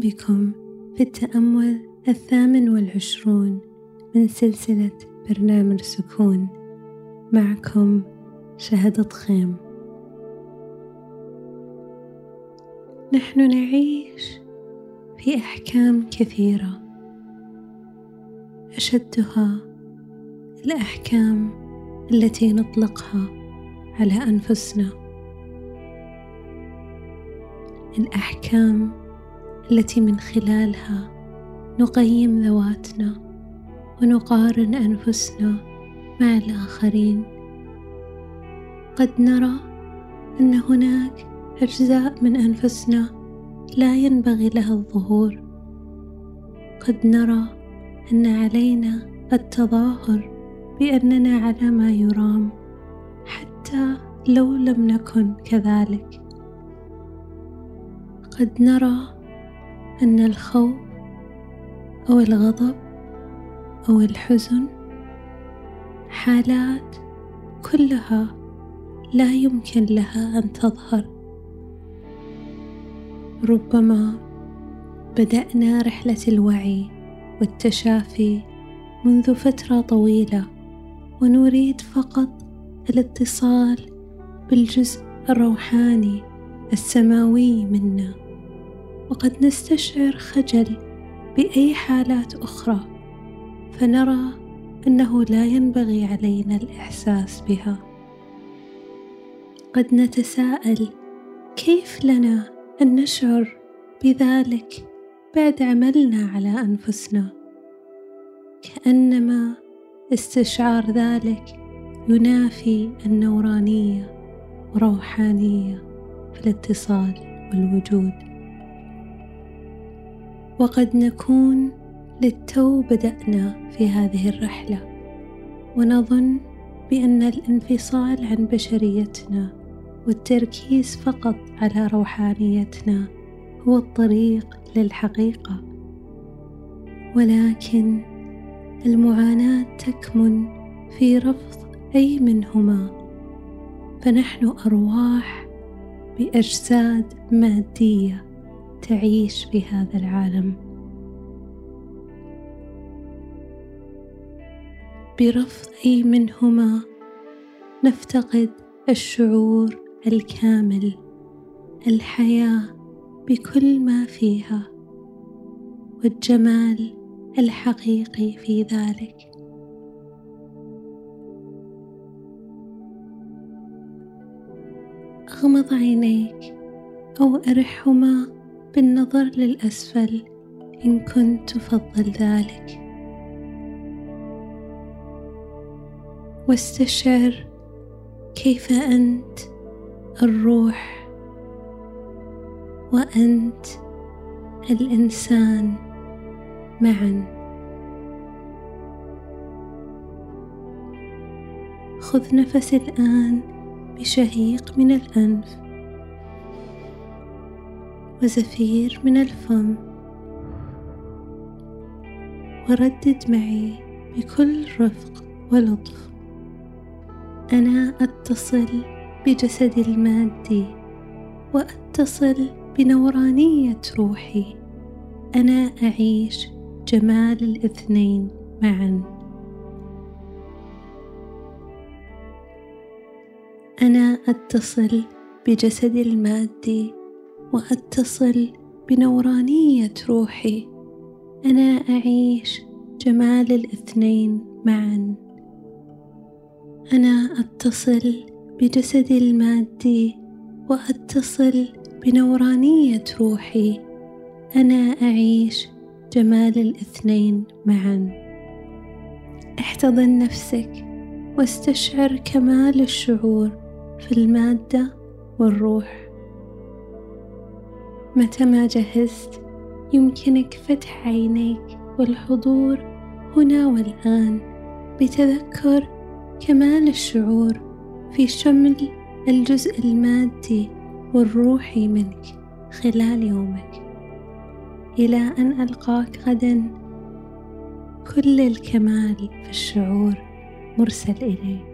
بكم في التأمل الثامن والعشرون من سلسلة برنامج سكون. معكم شهدة خيم. نحن نعيش في أحكام كثيرة. أشدها الأحكام التي نطلقها على أنفسنا. الأحكام التي من خلالها نقيم ذواتنا ونقارن أنفسنا مع الآخرين. قد نرى أن هناك أجزاء من أنفسنا لا ينبغي لها الظهور. قد نرى أن علينا التظاهر بأننا على ما يرام حتى لو لم نكن كذلك. قد نرى أن الخوف أو الغضب أو الحزن حالات كلها لا يمكن لها أن تظهر. ربما بدأنا رحلة الوعي والتشافي منذ فترة طويلة ونريد فقط الاتصال بالجزء الروحاني السماوي منا. وقد نستشعر خجل بأي حالات أخرى فنرى أنه لا ينبغي علينا الإحساس بها. قد نتساءل كيف لنا أن نشعر بذلك بعد عملنا على أنفسنا؟ كأنما استشعار ذلك ينافي النورانية وروحانيه في الاتصال والوجود. وقد نكون للتو بدأنا في هذه الرحلة ونظن بأن الانفصال عن بشريتنا والتركيز فقط على روحانيتنا هو الطريق للحقيقة. ولكن المعاناة تكمن في رفض أي منهما فنحن أرواح بأجساد مادية. تعيش في هذا العالم. برفض اي منهما نفتقد الشعور الكامل الحياة بكل ما فيها والجمال الحقيقي في ذلك. أغمض عينيك أو أرحهما بالنظر للأسفل إن كنت تفضل ذلك. واستشعر كيف أنت الروح وأنت الإنسان معا. خذ نفس الآن بشهيق من الأنف. وزفير من الفم. وردد معي بكل رفق ولطف. أنا أتصل بجسدي المادي وأتصل بنورانية روحي. أنا أعيش جمال الاثنين معا. أنا أتصل بجسدي المادي وأتصل بنورانية روحي. أنا أعيش جمال الاثنين معا. أنا أتصل بجسدي المادي وأتصل بنورانية روحي. أنا أعيش جمال الاثنين معا. احتضن نفسك واستشعر كمال الشعور في المادة والروح. متى ما جهزت يمكنك فتح عينيك والحضور هنا والآن. بتذكر كمال الشعور في شمل الجزء المادي والروحي منك خلال يومك. إلى أن ألقاك غدا كل الكمال في الشعور مرسل إليك.